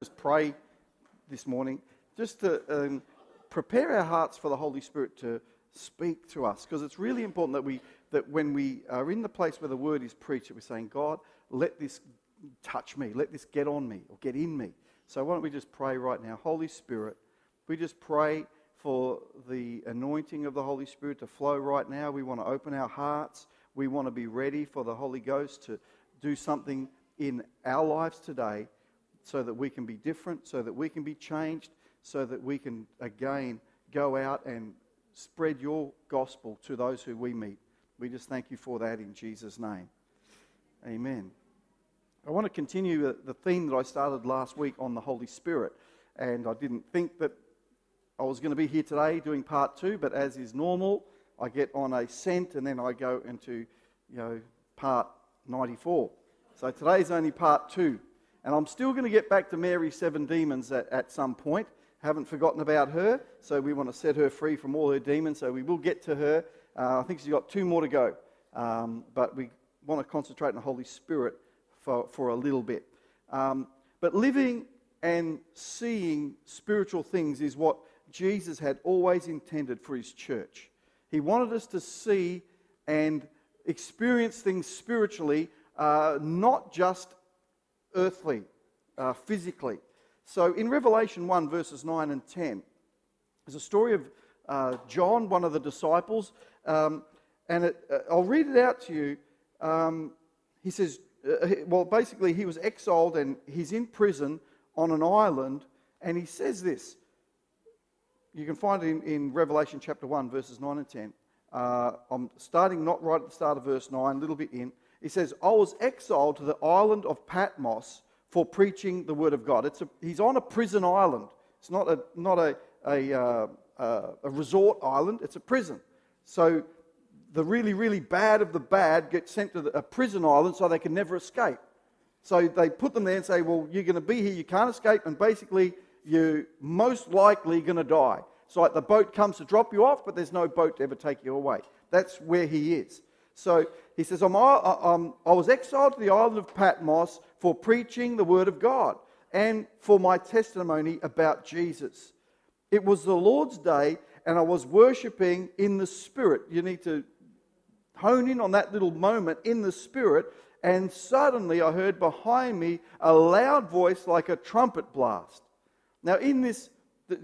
just pray this morning just to um, prepare our hearts for the Holy Spirit to speak to us because it's really important that we that when we are in the place where the word is preached we're saying God let this touch me. Let this get on me or get in me. So why don't we just pray right now? Holy Spirit we just pray for the anointing of the Holy Spirit to flow right now. We want to open our hearts. We want to be ready for the Holy Ghost to do something in our lives today so that we can be different, so that we can be changed, so that we can again go out and spread your gospel to those who we meet. We just thank you for that in Jesus' name. Amen. I want to continue the theme that I started last week on the Holy Spirit. And I didn't think that I was going to be here today doing part two, but as is normal, I get on a scent and then I go into, you know, part 94. So today's only part two. And I'm still going to get back to Mary's seven demons at, at some point. Haven't forgotten about her, so we want to set her free from all her demons. So we will get to her. Uh, I think she's got two more to go. Um, but we want to concentrate on the Holy Spirit for, for a little bit. Um, but living and seeing spiritual things is what Jesus had always intended for his church. He wanted us to see and experience things spiritually, uh, not just earthly, uh, physically. So in Revelation 1, verses 9 and 10, there's a story of uh, John, one of the disciples, um, and it, uh, I'll read it out to you. Um, he says, uh, well, basically, he was exiled and he's in prison on an island, and he says this. You can find it in, in Revelation chapter 1, verses 9 and 10. Uh, I'm starting not right at the start of verse 9, a little bit in. He says, I was exiled to the island of Patmos for preaching the word of God. It's a, he's on a prison island. It's not, a, not a, a, uh, uh, a resort island, it's a prison. So the really, really bad of the bad get sent to the, a prison island so they can never escape. So they put them there and say, Well, you're going to be here, you can't escape, and basically you're most likely going to die. So like the boat comes to drop you off, but there's no boat to ever take you away. That's where he is. So he says, I'm, I'm, um, I was exiled to the island of Patmos for preaching the word of God and for my testimony about Jesus. It was the Lord's day, and I was worshiping in the Spirit. You need to hone in on that little moment in the Spirit. And suddenly I heard behind me a loud voice like a trumpet blast. Now, in this,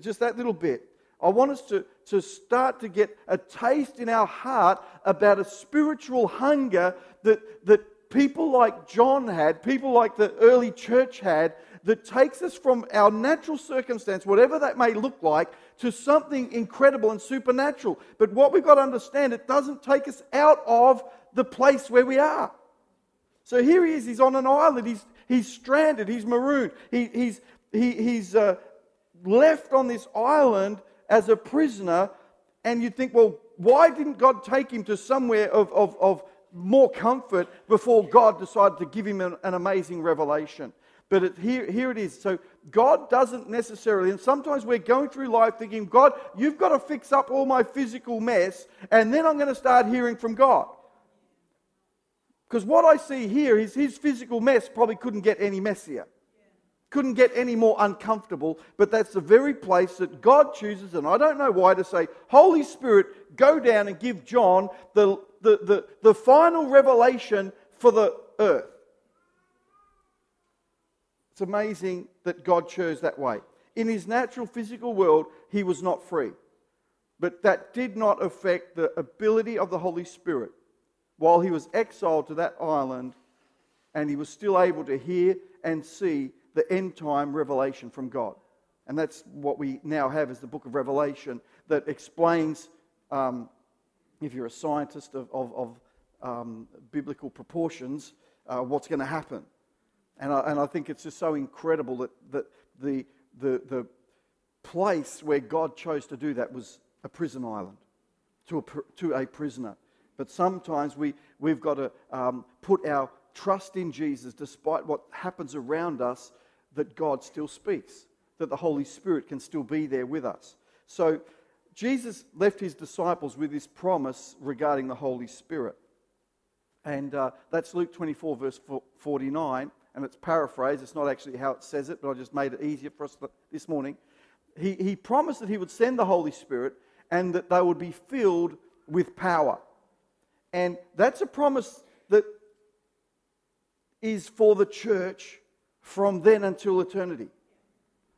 just that little bit, I want us to, to start to get a taste in our heart about a spiritual hunger that, that people like John had, people like the early church had, that takes us from our natural circumstance, whatever that may look like, to something incredible and supernatural. But what we've got to understand, it doesn't take us out of the place where we are. So here he is, he's on an island, he's, he's stranded, he's marooned, he, he's, he, he's uh, left on this island as a prisoner, and you'd think, well, why didn't God take him to somewhere of, of, of more comfort before God decided to give him an, an amazing revelation? But it, here, here it is. So God doesn't necessarily, and sometimes we're going through life thinking, God, you've got to fix up all my physical mess, and then I'm going to start hearing from God. Because what I see here is his physical mess probably couldn't get any messier couldn't get any more uncomfortable, but that's the very place that God chooses, and I don't know why, to say, Holy Spirit, go down and give John the, the, the, the final revelation for the earth. It's amazing that God chose that way. In his natural physical world, he was not free. But that did not affect the ability of the Holy Spirit. While he was exiled to that island, and he was still able to hear and see the end time revelation from God. And that's what we now have is the book of Revelation that explains, um, if you're a scientist of, of, of um, biblical proportions, uh, what's going to happen. And I, and I think it's just so incredible that, that the, the, the place where God chose to do that was a prison island to a, to a prisoner. But sometimes we, we've got to um, put our trust in Jesus despite what happens around us that God still speaks, that the Holy Spirit can still be there with us. So Jesus left his disciples with this promise regarding the Holy Spirit. And uh, that's Luke 24, verse 49. and it's paraphrased. It's not actually how it says it, but I just made it easier for us this morning. He, he promised that he would send the Holy Spirit and that they would be filled with power. And that's a promise that is for the church from then until eternity.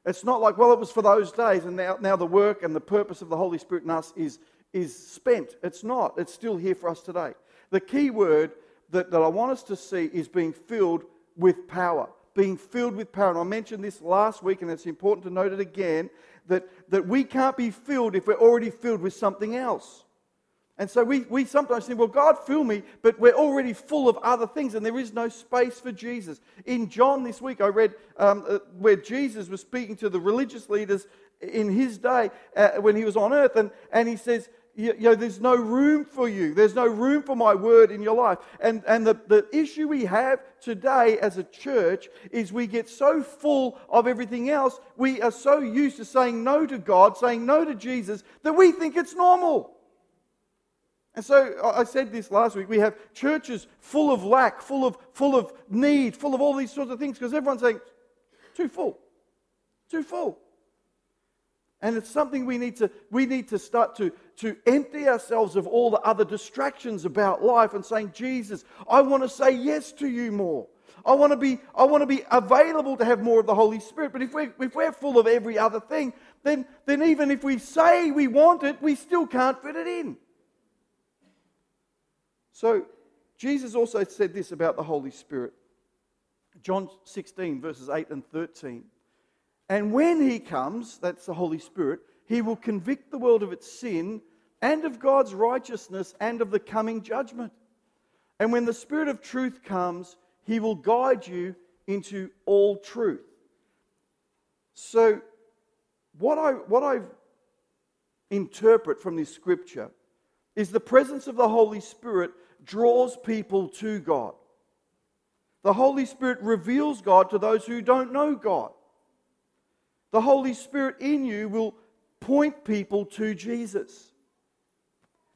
It's not like, well, it was for those days, and now, now the work and the purpose of the Holy Spirit in us is, is spent. It's not. It's still here for us today. The key word that, that I want us to see is being filled with power. Being filled with power. And I mentioned this last week, and it's important to note it again that, that we can't be filled if we're already filled with something else. And so we, we sometimes think, well, God, fill me, but we're already full of other things, and there is no space for Jesus. In John this week, I read um, uh, where Jesus was speaking to the religious leaders in his day uh, when he was on earth, and, and he says, you, you know, there's no room for you. There's no room for my word in your life. And, and the, the issue we have today as a church is we get so full of everything else, we are so used to saying no to God, saying no to Jesus, that we think it's normal. And so I said this last week. We have churches full of lack, full of, full of need, full of all these sorts of things because everyone's saying, too full, too full. And it's something we need to, we need to start to, to empty ourselves of all the other distractions about life and saying, Jesus, I want to say yes to you more. I want to be, I want to be available to have more of the Holy Spirit. But if we're, if we're full of every other thing, then, then even if we say we want it, we still can't fit it in. So Jesus also said this about the Holy Spirit. John 16, verses 8 and 13. And when he comes, that's the Holy Spirit, he will convict the world of its sin and of God's righteousness and of the coming judgment. And when the Spirit of truth comes, he will guide you into all truth. So, what I, what I interpret from this scripture is the presence of the Holy Spirit draws people to God. The Holy Spirit reveals God to those who don't know God. The Holy Spirit in you will point people to Jesus.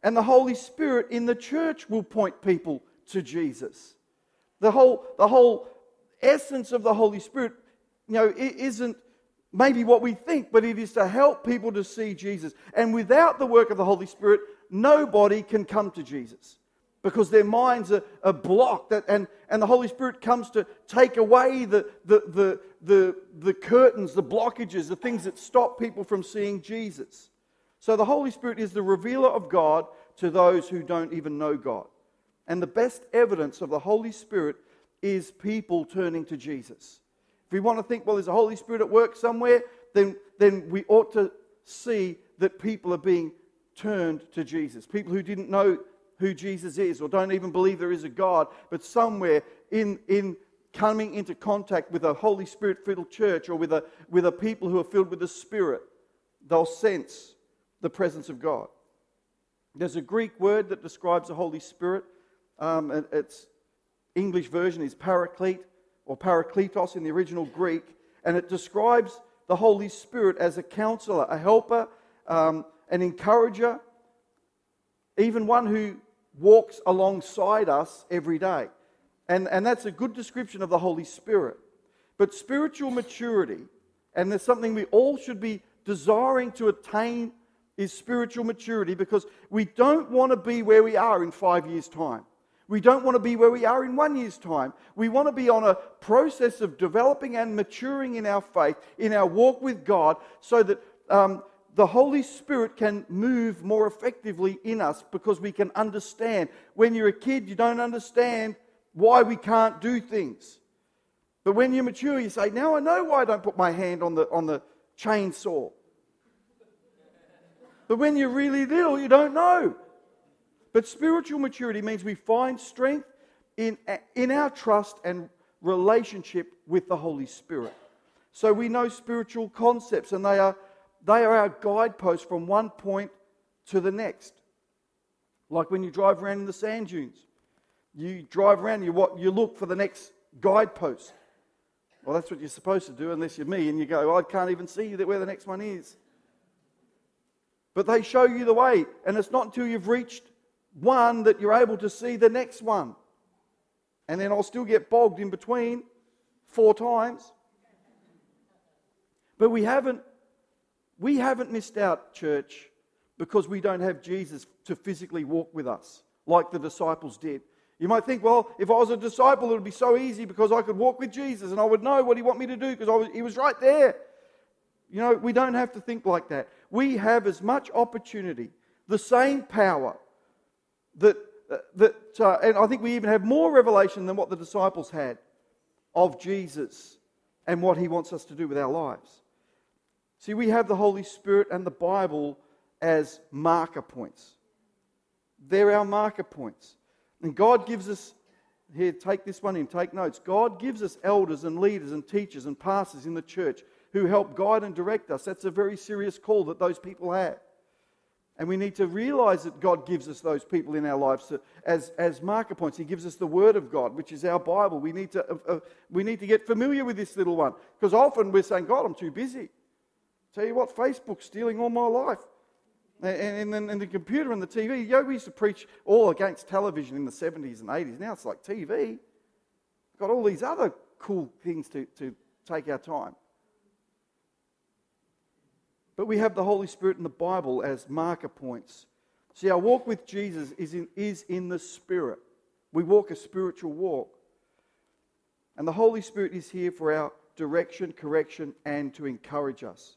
And the Holy Spirit in the church will point people to Jesus. The whole, the whole essence of the Holy Spirit, you know, it isn't maybe what we think, but it is to help people to see Jesus. And without the work of the Holy Spirit, nobody can come to Jesus because their minds are, are blocked and, and the Holy Spirit comes to take away the, the, the, the, the curtains, the blockages, the things that stop people from seeing Jesus. So the Holy Spirit is the revealer of God to those who don't even know God. And the best evidence of the Holy Spirit is people turning to Jesus. If we want to think, well, there's a Holy Spirit at work somewhere, then, then we ought to see that people are being turned to Jesus. People who didn't know who Jesus is or don't even believe there is a God, but somewhere in, in coming into contact with a Holy Spirit filled church or with a, with a people who are filled with the Spirit, they'll sense the presence of God. There's a Greek word that describes the Holy Spirit. Um, its English version is paraclete or parakletos in the original Greek, and it describes the Holy Spirit as a counselor, a helper, um, an encourager, even one who walks alongside us every day. And, and that's a good description of the Holy Spirit. But spiritual maturity, and there's something we all should be desiring to attain, is spiritual maturity because we don't want to be where we are in five years' time. We don't want to be where we are in one year's time. We want to be on a process of developing and maturing in our faith, in our walk with God, so that um, the Holy Spirit can move more effectively in us because we can understand. When you're a kid, you don't understand why we can't do things. But when you mature, you say, Now I know why I don't put my hand on the, on the chainsaw. But when you're really little, you don't know. But spiritual maturity means we find strength in, in our trust and relationship with the Holy Spirit. So we know spiritual concepts, and they are they are our guideposts from one point to the next. Like when you drive around in the sand dunes, you drive around, you, what, you look for the next guidepost. Well, that's what you're supposed to do, unless you're me and you go, I can't even see where the next one is. But they show you the way, and it's not until you've reached one that you're able to see the next one. And then I'll still get bogged in between four times. But we haven't, we haven't missed out, church, because we don't have Jesus to physically walk with us like the disciples did. You might think, well, if I was a disciple, it would be so easy because I could walk with Jesus and I would know what he want me to do because he was right there. You know, we don't have to think like that. We have as much opportunity, the same power that, uh, that uh, and I think we even have more revelation than what the disciples had of Jesus and what he wants us to do with our lives. See, we have the Holy Spirit and the Bible as marker points. They're our marker points. And God gives us, here, take this one in, take notes. God gives us elders and leaders and teachers and pastors in the church who help guide and direct us. That's a very serious call that those people have. And we need to realize that God gives us those people in our lives as, as marker points. He gives us the Word of God, which is our Bible. We need to, uh, uh, we need to get familiar with this little one. Because often we're saying, God, I'm too busy. Tell you what, Facebook's stealing all my life. And, and, and, the computer and the TV. Know, we used to preach all against television in the 70s and 80s. Now it's like TV. Got all these other cool things to, to take our time. But we have the Holy Spirit and the Bible as marker points. See, our walk with Jesus is in, is in the Spirit. We walk a spiritual walk. And the Holy Spirit is here for our direction, correction, and to encourage us.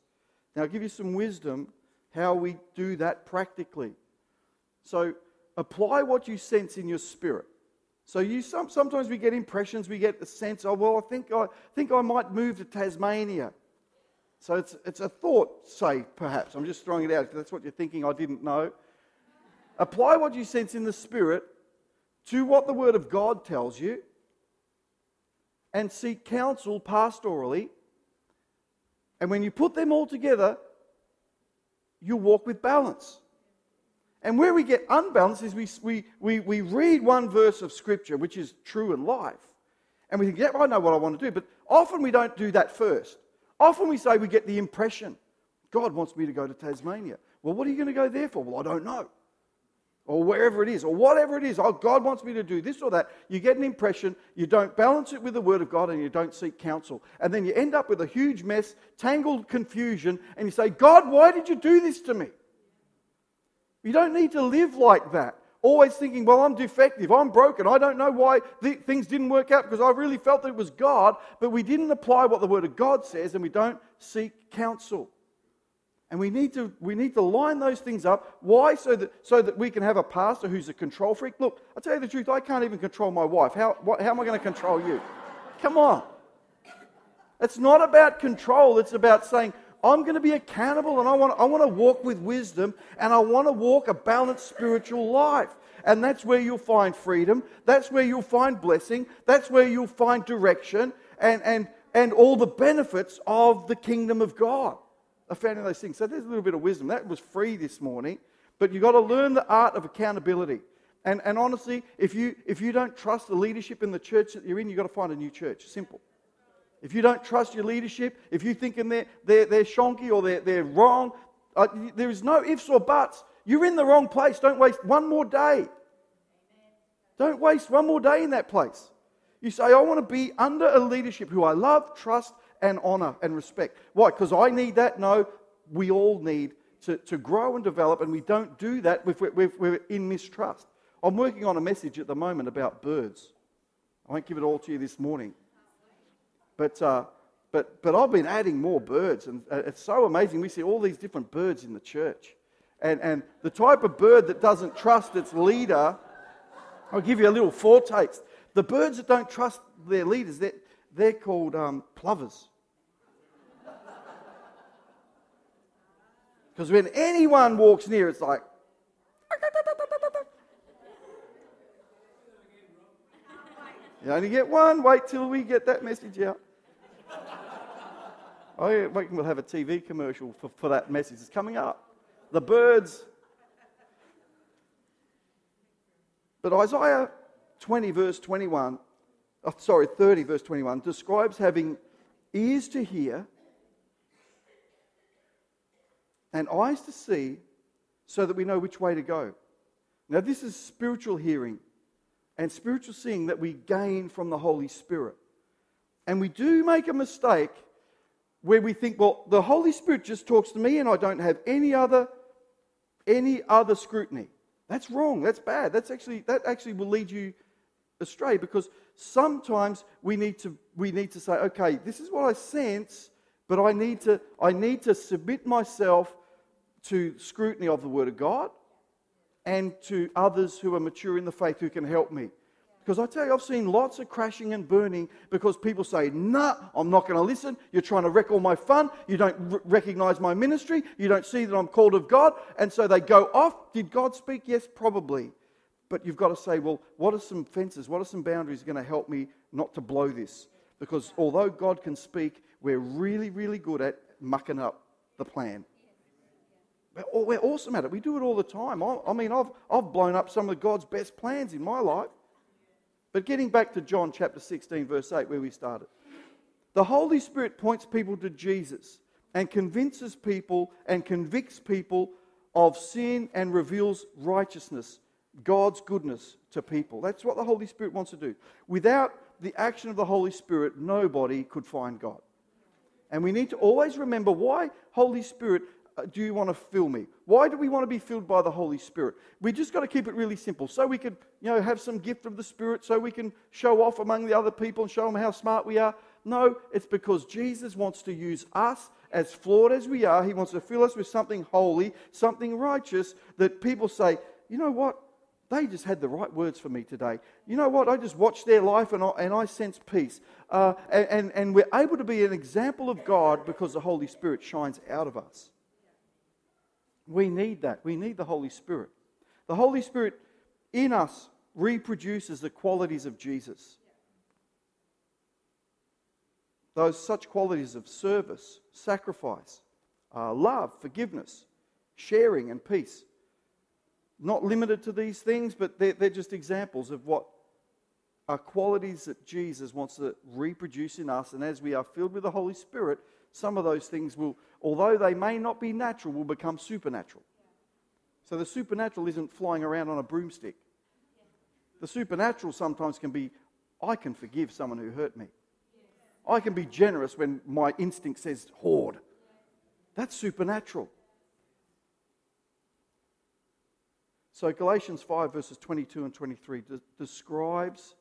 Now, I'll give you some wisdom how we do that practically. So, apply what you sense in your spirit. So you some, sometimes we get impressions, we get the sense of, well, I think I think I might move to Tasmania. So it's it's a thought, say perhaps. I'm just throwing it out. That's what you're thinking, I didn't know. Apply what you sense in the spirit to what the Word of God tells you, and seek counsel pastorally. And when you put them all together, you walk with balance. And where we get unbalanced is we, we, we, we read one verse of Scripture, which is true in life, and we think, yeah, I know what I want to do. But often we don't do that first. Often we say we get the impression, God wants me to go to Tasmania. Well, what are you going to go there for? Well, I don't know or wherever it is, or whatever it is. Oh, God wants me to do this or that. You get an impression, you don't balance it with the Word of God, and you don't seek counsel. And then you end up with a huge mess, tangled confusion, and you say, God, why did you do this to me? You don't need to live like that. Always thinking, well, I'm defective, I'm broken, I don't know why things didn't work out because I really felt that it was God, but we didn't apply what the Word of God says and we don't seek counsel. And we need to, we need to line those things up. Why? So that, so that we can have a pastor who's a control freak. Look, I'll tell you the truth, I can't even control my wife. How, what, how am I going to control you? Come on. It's not about control, it's about saying, I'm going to be accountable and I want, I want to walk with wisdom and I want to walk a balanced spiritual life. And that's where you'll find freedom. That's where you'll find blessing. That's where you'll find direction and, and, and all the benefits of the kingdom of God. I found in those things. So there's a little bit of wisdom. That was free this morning, but you've got to learn the art of accountability. And, and honestly, if you, if you don't trust the leadership in the church that you're in, you've got to find a new church. Simple. If you don't trust your leadership, if you're thinking they're, they're, they're shonky or they're, they're wrong, uh, there is no ifs or buts. You're in the wrong place. Don't waste one more day. Don't waste one more day in that place. You say, I want to be under a leadership who I love, trust, and honor and respect. Why? Because I need that? No, we all need to, to grow and develop, and we don't do that if we're, if we're in mistrust. I'm working on a message at the moment about birds. I won't give it all to you this morning. But, uh, but, but I've been adding more birds, and uh, it's so amazing. We see all these different birds in the church. And, and the type of bird that doesn't trust its leader, I'll give you a little foretaste. The birds that don't trust their leaders, they're, they're called um, plovers. Because when anyone walks near, it's like. You only get one. Wait till we get that message out. Oh, yeah, we'll have a TV commercial for, for that message. It's coming up. The birds. But Isaiah 20, verse 21 oh, sorry, 30, verse 21, describes having ears to hear and eyes to see so that we know which way to go. Now, this is spiritual hearing and spiritual seeing that we gain from the Holy Spirit. And we do make a mistake where we think, well, the Holy Spirit just talks to me and I don't have any other any other scrutiny. That's wrong. That's bad. That's actually that actually will lead you astray because sometimes we need to we need to say, okay, this is what I sense, but I need to I need to submit myself to scrutiny of the Word of God and to others who are mature in the faith who can help me. Because I tell you, I've seen lots of crashing and burning because people say, nah, I'm not going to listen. You're trying to wreck all my fun. You don't r- recognize my ministry. You don't see that I'm called of God. And so they go off. Did God speak? Yes, probably. But you've got to say, well, what are some fences? What are some boundaries going to help me not to blow this? Because although God can speak, we're really, really good at mucking up the plan. We're awesome at it. We do it all the time. I mean, I've, I've blown up some of God's best plans in my life. But getting back to John chapter 16, verse 8, where we started, the Holy Spirit points people to Jesus and convinces people and convicts people of sin and reveals righteousness, God's goodness to people. That's what the Holy Spirit wants to do. Without the action of the Holy Spirit, nobody could find God. And we need to always remember why Holy Spirit do you want to fill me? Why do we want to be filled by the Holy Spirit? We just got to keep it really simple. So we could, you know, have some gift of the Spirit, so we can show off among the other people and show them how smart we are. No, it's because Jesus wants to use us, as flawed as we are. He wants to fill us with something holy, something righteous that people say, you know what? They just had the right words for me today. You know what? I just watched their life and I, and I sense peace. Uh, and, and, and we're able to be an example of God because the Holy Spirit shines out of us. We need that. We need the Holy Spirit. The Holy Spirit in us reproduces the qualities of Jesus. Those such qualities of service, sacrifice, uh, love, forgiveness, sharing, and peace. Not limited to these things, but they're, they're just examples of what are qualities that Jesus wants to reproduce in us. And as we are filled with the Holy Spirit, some of those things will, although they may not be natural, will become supernatural. So the supernatural isn't flying around on a broomstick. The supernatural sometimes can be I can forgive someone who hurt me. I can be generous when my instinct says hoard. That's supernatural. So, Galatians 5, verses 22 and 23 de- describes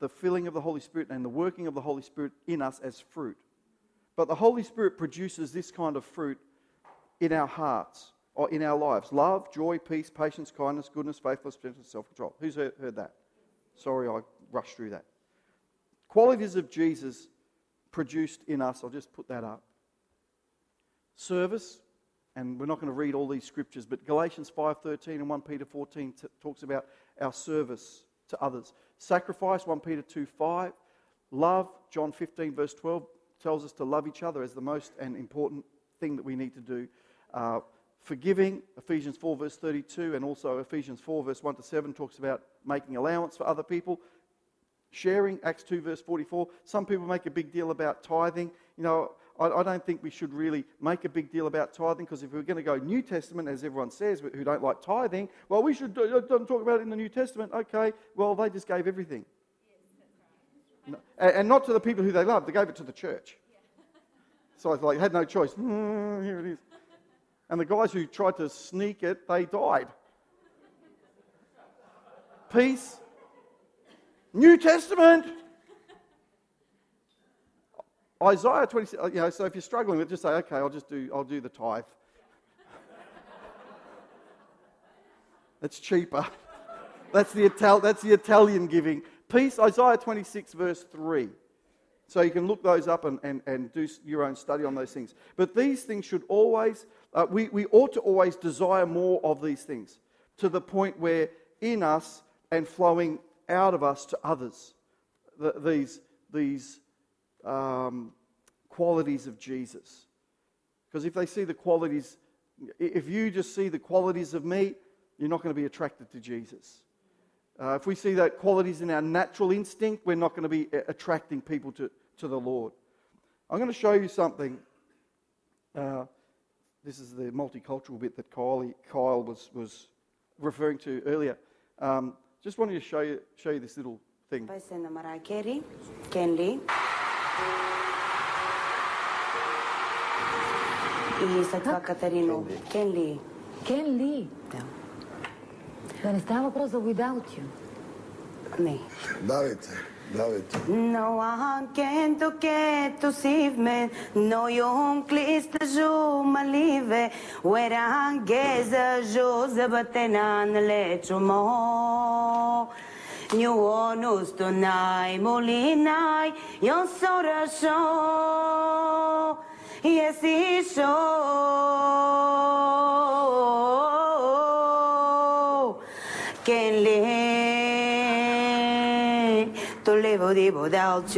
the filling of the Holy Spirit and the working of the Holy Spirit in us as fruit. But the Holy Spirit produces this kind of fruit in our hearts or in our lives love, joy, peace, patience, kindness, goodness, faithfulness, gentleness, self control. Who's heard, that? Sorry, I rushed through that. Qualities of Jesus produced in us, I'll just put that up. Service, and we're not going to read all these scriptures, but Galatians 5:13 and 1 Peter 14 t- talks about our service to others. Sacrifice, 1 Peter 2:5. Love, John 15 verse 12 tells us to love each other as the most and important thing that we need to do. Uh, forgiving, Ephesians 4, verse 32, and also Ephesians 4, verse 1 to 7 talks about making allowance for other people. Sharing, Acts 2, verse 44. Some people make a big deal about tithing. You know, I, I don't think we should really make a big deal about tithing because if we're going to go New Testament, as everyone says, who don't like tithing, well, we should do, don't talk about it in the New Testament. Okay, well, they just gave everything. And not to the people who they loved, they gave it to the church. So I like, they had no choice. Mm, here it is. And the guys who tried to sneak it, they died. Peace. New Testament. Isaiah 26, you know, so if you're struggling with it, just say, okay, I'll just do, I'll do the tithe. It's cheaper. That's the, Ital- that's the Italian giving peace, Isaiah 26, verse 3. So you can look those up and, and, and do your own study on those things. But these things should always, uh, we, we ought to always desire more of these things to the point where in us and flowing out of us to others, the, these, these um, qualities of Jesus. Because if they see the qualities, if you just see the qualities of me, you're not going to be attracted to Jesus. Uh, if we see that qualities in our natural instinct, we're not going to be attracting people to, to the Lord. I'm going to show you something. Uh, this is the multicultural bit that Kyle, Kyle was, was referring to earlier. Um, just wanted to show you, show you this little thing. И след това Катерино. Кен Ли. Кен Ли? Да. Да не става въпрос за Without You. Не. Давайте, давайте. No one can toque tu sivmen No yon klista jo malive Weran geza jo zabatenan lecho mo Nyu onus to nai molinai Yon sora sho Yes Ken le To live di without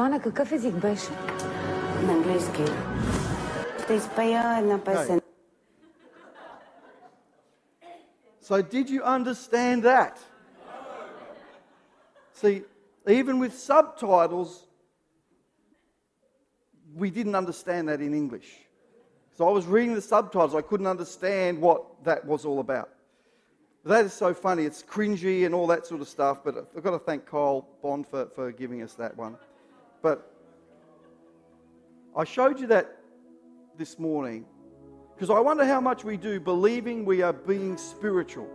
more. Това на какъв език беше? На английски. Ще изпея една песен. So, did you understand that? See, even with subtitles, we didn't understand that in English. So, I was reading the subtitles, I couldn't understand what that was all about. That is so funny. It's cringy and all that sort of stuff, but I've got to thank Kyle Bond for, for giving us that one. But I showed you that this morning because I wonder how much we do believing we are being spiritual,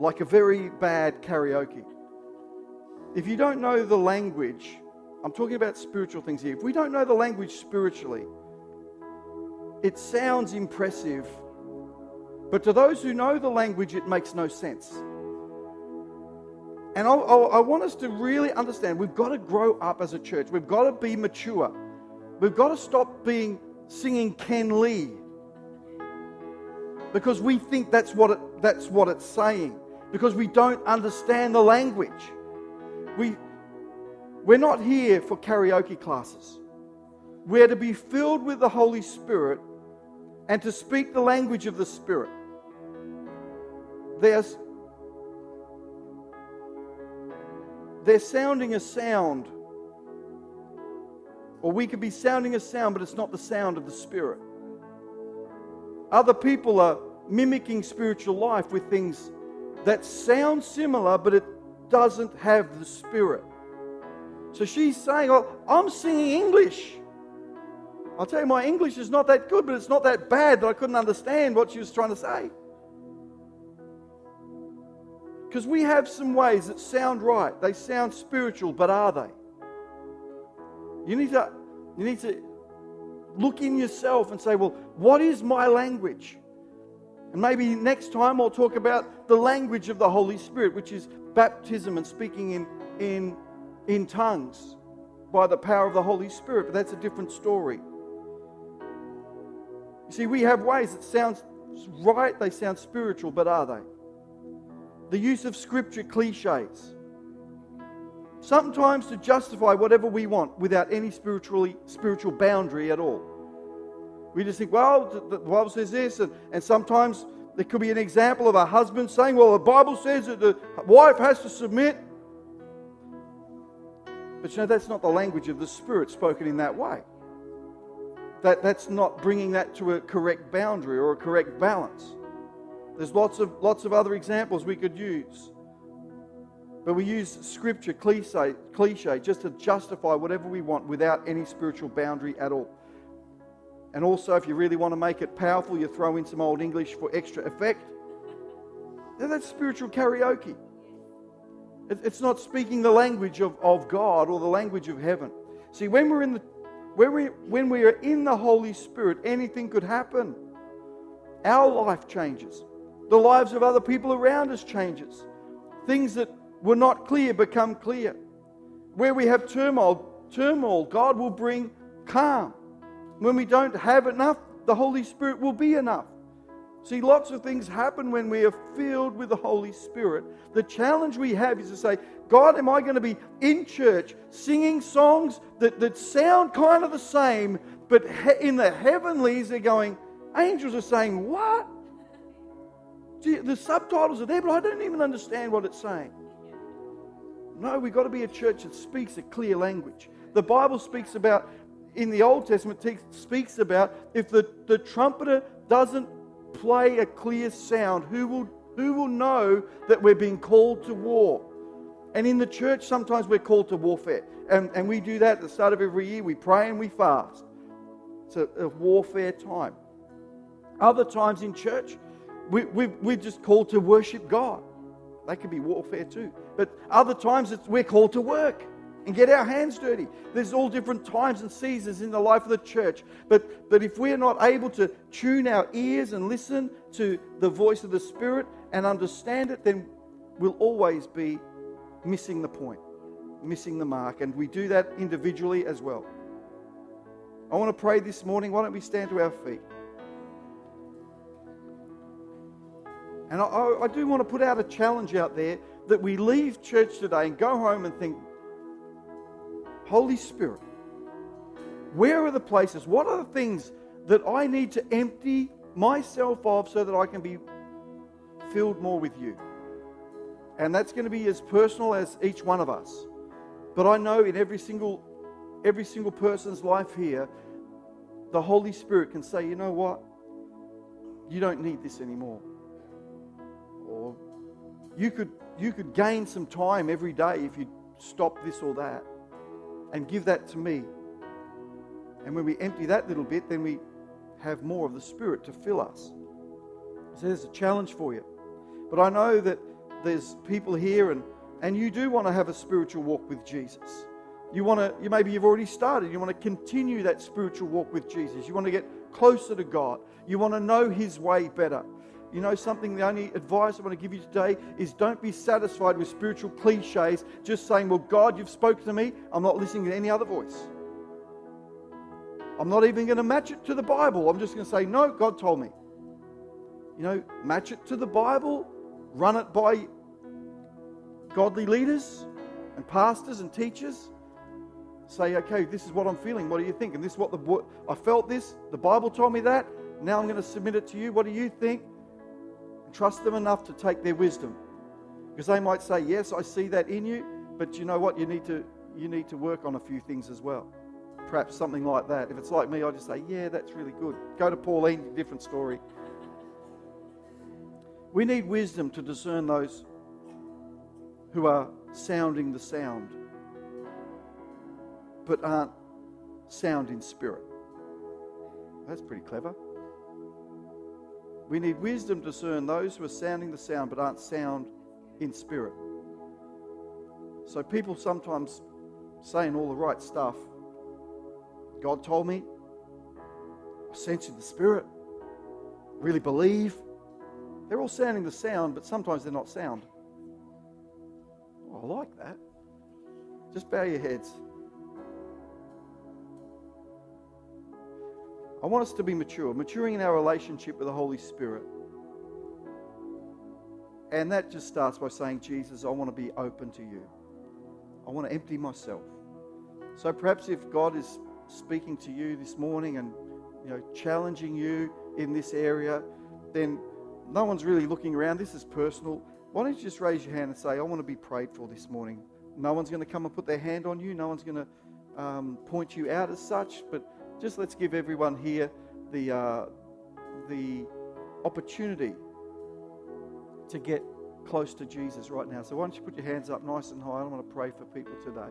like a very bad karaoke. If you don't know the language, I'm talking about spiritual things here. If we don't know the language spiritually, it sounds impressive, but to those who know the language, it makes no sense. And I, I, I want us to really understand we've got to grow up as a church. We've got to be mature. We've got to stop being singing Ken Lee because we think that's what, it, that's what it's saying because we don't understand the language. We, we're not here for karaoke classes. We're to be filled with the Holy Spirit and to speak the language of the Spirit. There's, they're sounding a sound, or we could be sounding a sound, but it's not the sound of the Spirit. Other people are mimicking spiritual life with things that sound similar, but it doesn't have the Spirit. So she's saying, Oh, I'm singing English. I'll tell you, my English is not that good, but it's not that bad that I couldn't understand what she was trying to say. Because we have some ways that sound right. They sound spiritual, but are they? You need to, you need to look in yourself and say, well, what is my language? And maybe next time I'll talk about the language of the Holy Spirit, which is baptism and speaking in, in, in tongues by the power of the Holy Spirit. But that's a different story. You see, we have ways that sound right, they sound spiritual, but are they? The use of scripture cliches. Sometimes to justify whatever we want without any spiritually, spiritual boundary at all. We just think, well, the Bible says this, and, and sometimes there could be an example of a husband saying, well, the Bible says that the wife has to submit. But you know, that's not the language of the Spirit spoken in that way. That, that's not bringing that to a correct boundary or a correct balance. There's lots of, lots of other examples we could use. But we use scripture cliche, cliche just to justify whatever we want without any spiritual boundary at all. And also, if you really want to make it powerful, you throw in some old English for extra effect. Now, that's spiritual karaoke. It's not speaking the language of, of God or the language of heaven. See, when we're in the when we, when we are in the Holy Spirit, anything could happen. Our life changes. The lives of other people around us changes. Things that were not clear become clear. Where we have turmoil, turmoil, God will bring calm. When we don't have enough, the Holy Spirit will be enough. See, lots of things happen when we are filled with the Holy Spirit. The challenge we have is to say, God, am I going to be in church singing songs that, that sound kind of the same, but in the heavenlies they're going, angels are saying, What? Gee, the subtitles are there, but I don't even understand what it's saying. No, we've got to be a church that speaks a clear language. The Bible speaks about, in the Old Testament, te- speaks about if the, the trumpeter doesn't play a clear sound, who will, who will know that we're being called to war? And in the church, sometimes we're called to warfare. And, and we do that at the start of every year. We pray and we fast. It's a, a warfare time. Other times in church, we, we, we're just called to worship God. That could be warfare too. But other times it's, we're called to work and get our hands dirty. There's all different times and seasons in the life of the church. But, but if we're not able to tune our ears and listen to the voice of the Spirit and understand it, then we'll always be missing the point, missing the mark. And we do that individually as well. I want to pray this morning. Why don't we stand to our feet? And I, I, do want to put out a challenge out there that we leave church today and go home and think, Holy Spirit, where are the places? What are the things that I need to empty myself of so that I can be filled more with you? And that's going to be as personal as each one of us. But I know in every single every single person's life here, the Holy Spirit can say, you know what? You don't need this anymore. You could, you could gain some time every day if you stop this or that and give that to me. And when we empty that little bit, then we have more of the Spirit to fill us. So there's a challenge for you. But I know that there's people here and, and you do want to have a spiritual walk with Jesus. You want to, you maybe you've already started. You want to continue that spiritual walk with Jesus. You want to get closer to God. You want to know His way better. You know something, the only advice I want to give you today is don't be satisfied with spiritual cliches, just saying, Well, God, you've spoken to me. I'm not listening to any other voice. I'm not even going to match it to the Bible. I'm just going to say, No, God told me. You know, match it to the Bible, run it by godly leaders and pastors and teachers. Say, okay, this is what I'm feeling. What do you think? And this is what the I felt this. The Bible told me that. Now I'm going to submit it to you. What do you think? Trust them enough to take their wisdom. Because they might say, Yes, I see that in you, but you know what? You need to you need to work on a few things as well. Perhaps something like that. If it's like me, I just say, Yeah, that's really good. Go to Pauline, different story. We need wisdom to discern those who are sounding the sound, but aren't sound in spirit. That's pretty clever. We need wisdom to discern those who are sounding the sound but aren't sound in spirit. So people sometimes saying all the right stuff. God told me, I sense in the spirit, really believe. They're all sounding the sound, but sometimes they're not sound. Oh, I like that. Just bow your heads. I want us to be mature, maturing in our relationship with the Holy Spirit. And that just starts by saying, Jesus, I want to be open to you. I want to empty myself. So perhaps if God is speaking to you this morning and you know challenging you in this area, then no one's really looking around. This is personal. Why don't you just raise your hand and say, I want to be prayed for this morning? No one's going to come and put their hand on you. No one's going to um, point you out as such, but just let's give everyone here the, uh, the opportunity to get close to Jesus right now. So why don't you put your hands up nice and high? I want to pray for people today.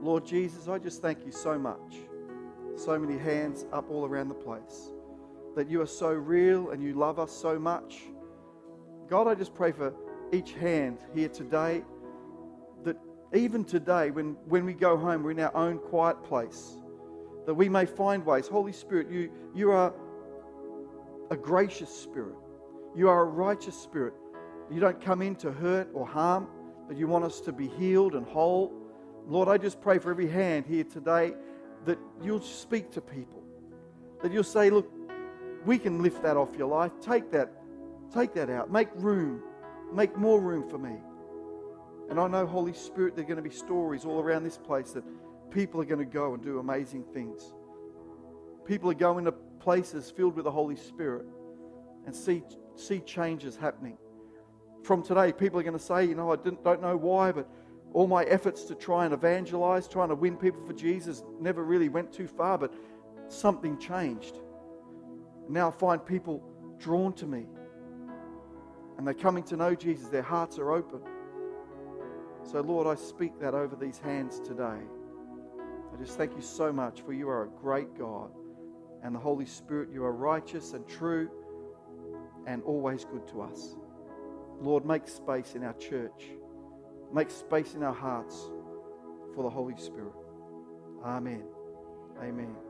Lord Jesus, I just thank you so much. So many hands up all around the place. That you are so real and you love us so much. God, I just pray for each hand here today that even today, when, when we go home, we're in our own quiet place that we may find ways. Holy Spirit, you, you are a gracious spirit. You are a righteous spirit. You don't come in to hurt or harm, but you want us to be healed and whole. Lord, I just pray for every hand here today that you'll speak to people. That you'll say, look, we can lift that off your life. Take that, take that out. Make room. Make more room for me. And I know, Holy Spirit, there are going to be stories all around this place that people are going to go and do amazing things. People are going to places filled with the Holy Spirit. and see, see changes happening. From today, people are going to say, you know, I didn't, don't know why, but all my efforts to try and evangelize, trying to win people for Jesus, never really went too far, but something changed. Now I find people drawn to me and they're coming to know Jesus. Their hearts are open. So, Lord, I speak that over these hands today. I just thank you so much for you are a great God. And the Holy Spirit, you are righteous and true and always good to us. Lord, make space in our church, make space in our hearts for the Holy Spirit. Amen. Amen.